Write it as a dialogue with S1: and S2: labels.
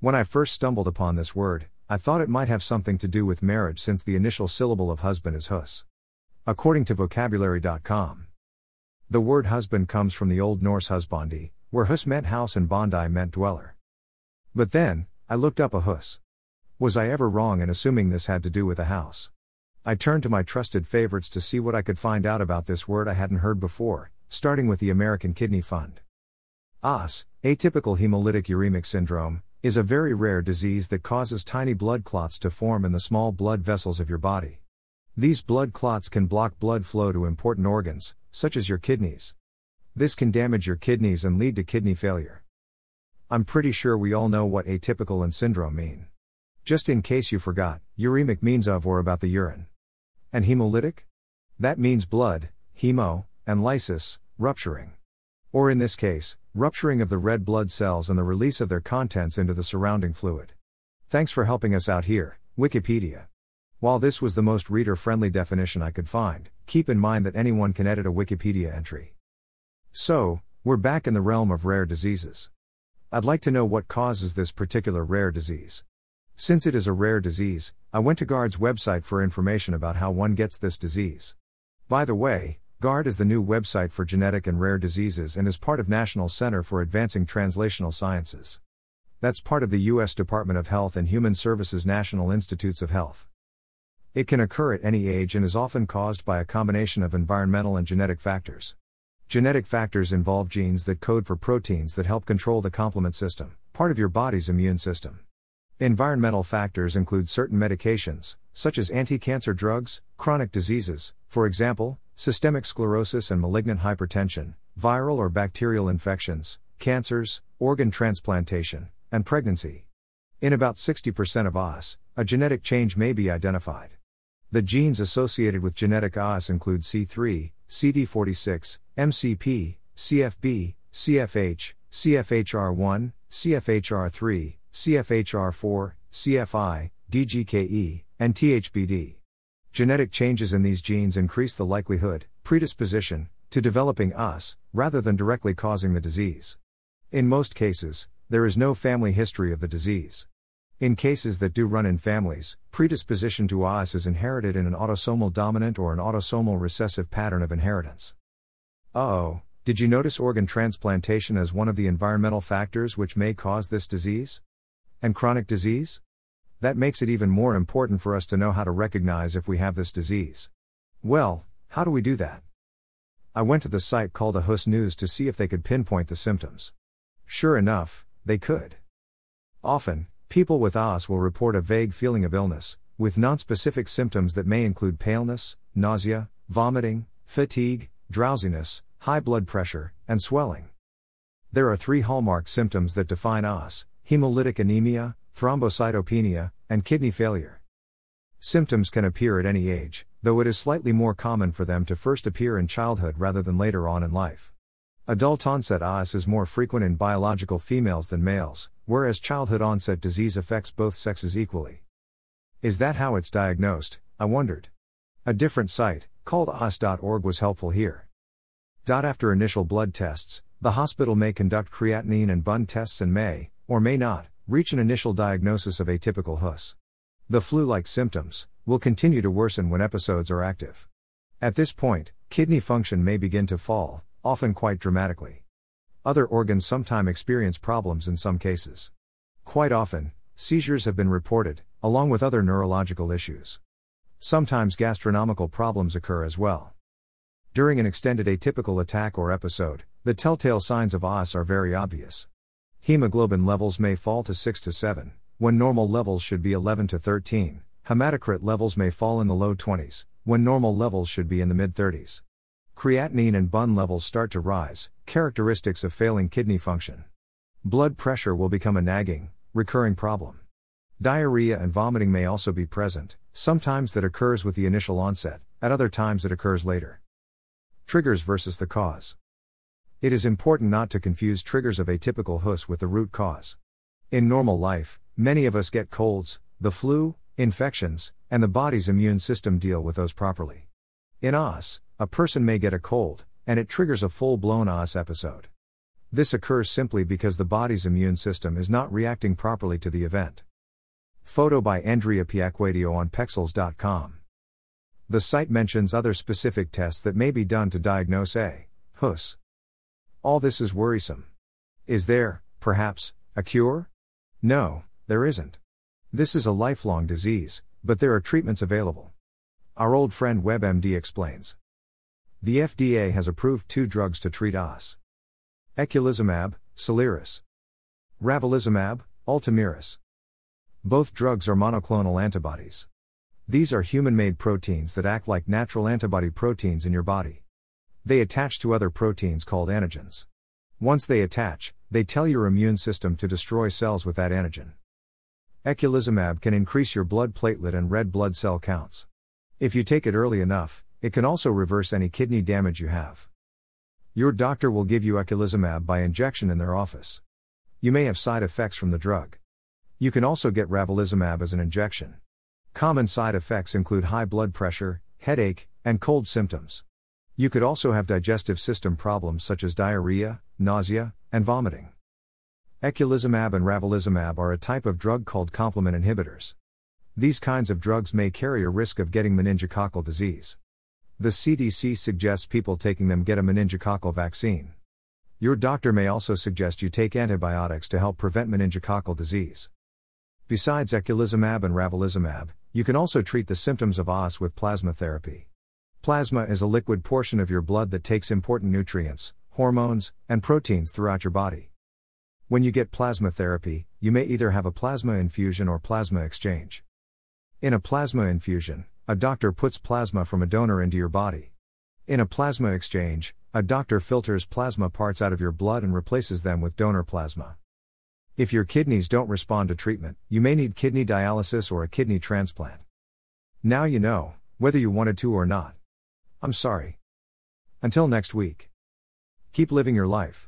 S1: When I first stumbled upon this word, I thought it might have something to do with marriage since the initial syllable of husband is hus. According to vocabulary.com, the word husband comes from the Old Norse husbandi, where hus meant house and bondi meant dweller. But then, I looked up aHUS. Was I ever wrong in assuming this had to do with a house? I turned to my trusted favorites to see what I could find out about this word I hadn't heard before, starting with the American Kidney Fund. aHUS, atypical hemolytic uremic syndrome, is a very rare disease that causes tiny blood clots to form in the small blood vessels of your body. These blood clots can block blood flow to important organs, such as your kidneys. This can damage your kidneys and lead to kidney failure. I'm pretty sure we all know what atypical and syndrome mean. Just in case you forgot, uremic means of or about the urine. And hemolytic? That means blood, hemo, and lysis, rupturing. Or in this case, rupturing of the red blood cells and the release of their contents into the surrounding fluid. Thanks for helping us out here, Wikipedia. While this was the most reader friendly definition I could find, keep in mind that anyone can edit a Wikipedia entry. So, we're back in the realm of rare diseases. I'd like to know what causes this particular rare disease. Since it is a rare disease, I went to GARD's website for information about how one gets this disease. By the way, GARD is the new website for genetic and rare diseases and is part of National Center for Advancing Translational Sciences. That's part of the U.S. Department of Health and Human Services National Institutes of Health. It can occur at any age and is often caused by a combination of environmental and genetic factors. Genetic factors involve genes that code for proteins that help control the complement system, part of your body's immune system. Environmental factors include certain medications, such as anti cancer drugs, chronic diseases, for example, systemic sclerosis and malignant hypertension, viral or bacterial infections, cancers, organ transplantation, and pregnancy. In about 60% of aHUS, a genetic change may be identified. The genes associated with genetic aHUS include C3, CD46, MCP, CFB, CFH, CFHR1, CFHR3, CFHR4, CFI, DGKE, and THBD. Genetic changes in these genes increase the likelihood, predisposition, to developing aHUS, rather than directly causing the disease. In most cases, there is no family history of the disease. In cases that do run in families, predisposition to aHUS is inherited in an autosomal dominant or an autosomal recessive pattern of inheritance. oh, did you notice organ transplantation as one of the environmental factors which may cause this disease? And chronic disease? That makes it even more important for us to know how to recognize if we have this disease. Well, how do we do that? I went to the site called aHUS News to see if they could pinpoint the symptoms. Sure enough, they could. Often, people with aHUS will report a vague feeling of illness, with nonspecific symptoms that may include paleness, nausea, vomiting, fatigue, drowsiness, high blood pressure, and swelling. There are three hallmark symptoms that define aHUS hemolytic anemia, thrombocytopenia, and kidney failure. Symptoms can appear at any age, though it is slightly more common for them to first appear in childhood rather than later on in life. Adult onset aHUS is more frequent in biological females than males, whereas childhood onset disease affects both sexes equally. Is that how it's diagnosed? I wondered. A different site, called aHUS.org, was helpful here. After initial blood tests, the hospital may conduct creatinine and BUN tests and may, or may not, reach an initial diagnosis of atypical HUS. The flu like symptoms will continue to worsen when episodes are active. At this point, kidney function may begin to fall, often quite dramatically. Other organs sometimes experience problems in some cases. Quite often, seizures have been reported, along with other neurological issues. Sometimes gastronomical problems occur as well. During an extended atypical attack or episode, the telltale signs of aHUS are very obvious. Hemoglobin levels may fall to 6 to 7, when normal levels should be 11 to 13. Hematocrit levels may fall in the low 20s, when normal levels should be in the mid 30s. Creatinine and BUN levels start to rise, characteristics of failing kidney function. Blood pressure will become a nagging, recurring problem. Diarrhea and vomiting may also be present, sometimes that occurs with the initial onset, at other times it occurs later. Triggers versus the cause. It is important not to confuse triggers of atypical HUS with the root cause. In normal life, many of us get colds, the flu, infections, and the body's immune system deal with those properly. In aHUS, a person may get a cold, and it triggers a full blown aHUS episode. This occurs simply because the body's immune system is not reacting properly to the event. Photo by Andrea Piacquadio on Pexels.com. The site mentions other specific tests that may be done to diagnose a HUS. All this is worrisome. Is there, perhaps, a cure? No, there isn't. This is a lifelong disease, but there are treatments available. Our old friend WebMD explains. The FDA has approved two drugs to treat aHUS. Eculizumab, Soliris. Ravulizumab, Ultomiris. Both drugs are monoclonal antibodies. These are human made proteins that act like natural antibody proteins in your body. They attach to other proteins called antigens. Once they attach, they tell your immune system to destroy cells with that antigen. Eculizumab can increase your blood platelet and red blood cell counts. If you take it early enough, it can also reverse any kidney damage you have. Your doctor will give you eculizumab by injection in their office. You may have side effects from the drug. You can also get ravulizumab as an injection. Common side effects include high blood pressure, headache, and cold symptoms. You could also have digestive system problems such as diarrhea, nausea, and vomiting. Eculizumab and ravulizumab are a type of drug called complement inhibitors. These kinds of drugs may carry a risk of getting meningococcal disease. The CDC suggests people taking them get a meningococcal vaccine. Your doctor may also suggest you take antibiotics to help prevent meningococcal disease. Besides eculizumab and ravulizumab, you can also treat the symptoms of aHUS with plasma therapy. Plasma is a liquid portion of your blood that takes important nutrients, hormones, and proteins throughout your body. When you get plasma therapy, you may either have a plasma infusion or plasma exchange. In a plasma infusion, a doctor puts plasma from a donor into your body. In a plasma exchange, a doctor filters plasma parts out of your blood and replaces them with donor plasma. If your kidneys don't respond to treatment, you may need kidney dialysis or a kidney transplant. Now you know, whether you wanted to or not. I'm sorry. Until next week. Keep living your life.